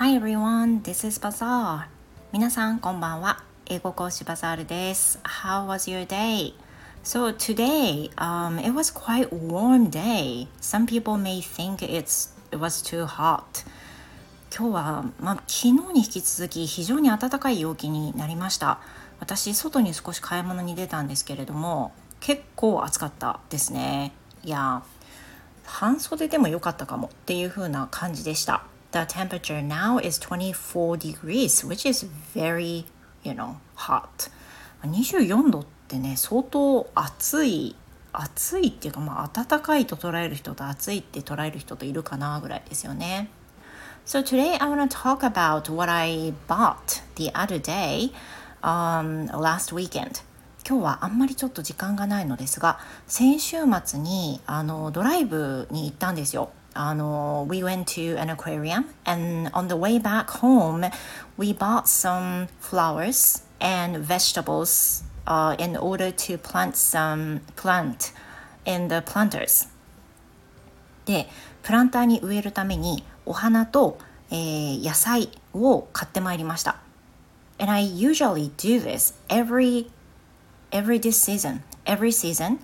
Hi everyone, this is Bazaar. 皆さんこんばんは。英語講師バザールです。How was your day? So today, um, it was quite warm day. Some people may think it's it was too hot. 今日は、まあ、昨日に引き続き非常に暖かい陽気になりました私外に少し買い物に出たんですけれども結構暑かったですねいや半袖でも良かったかもっていう風な感じでした The temperature now is 24 degrees which is very you know hot 24度ってね相当暑い暑いっていうかまあ暖かいと捉える人と暑いって捉える人といるかなぐらいですよね So today I want to talk about what I bought the other day um, last weekend 今日はあんまりちょっと時間がないのですが先週末にあのドライブに行ったんですよ。あの We went to an aquarium and on the way back home we bought some flowers and vegetables uh, in order to plant some plant in the planters でプランターに植えるためにお花と、えー、野菜を買ってまいりました。And I usually do this every every this season, every season.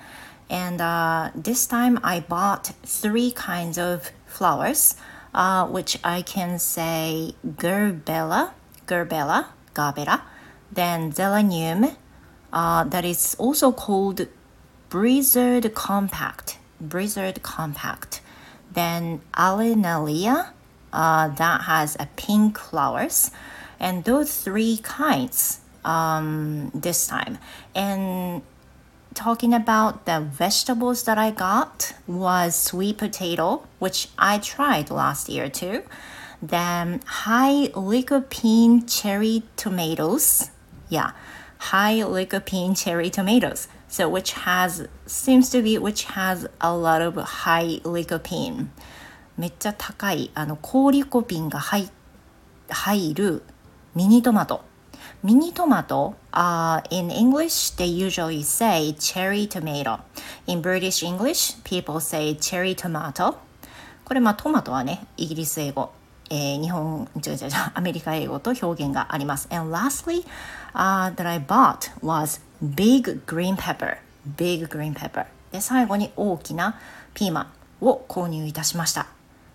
And uh, this time I bought three kinds of flowers, uh, which I can say gerbella, gerbella, gabera, then zelanium, uh, that is also called blizzard compact, blizzard compact. Then Alinalia, uh, that has a pink flowers, and those three kinds um, this time. And talking about the vegetables that I got was sweet potato, which I tried last year too. Then high lycopene cherry tomatoes. Yeah, high lycopene cherry tomatoes. So which has seems to be which has a lot of high lycopene. めっちゃ高いあの高リコピンが入入るミニトマト。 ミニトマト、uh, in English they usually say cherry tomato. In British English, people say cherry tomato. これまあトマトはね、イギリス英語、えー、日本、違う違う違う、アメリカ英語と表現があります。And lastly, uh, that I bought was big green pepper. big green pepper. で、最後に大きなピーマンを購入いたしました。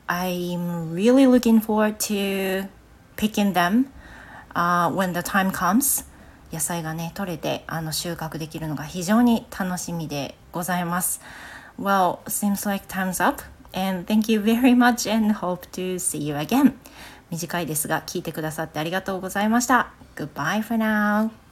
I'm really looking forward to picking them uh, when the time comes 野菜がね取れてあの収穫できるのが非常に楽しみでございます Well, seems like time's up and thank you very much and hope to see you again 短いですが聞いてくださってありがとうございました Goodbye for now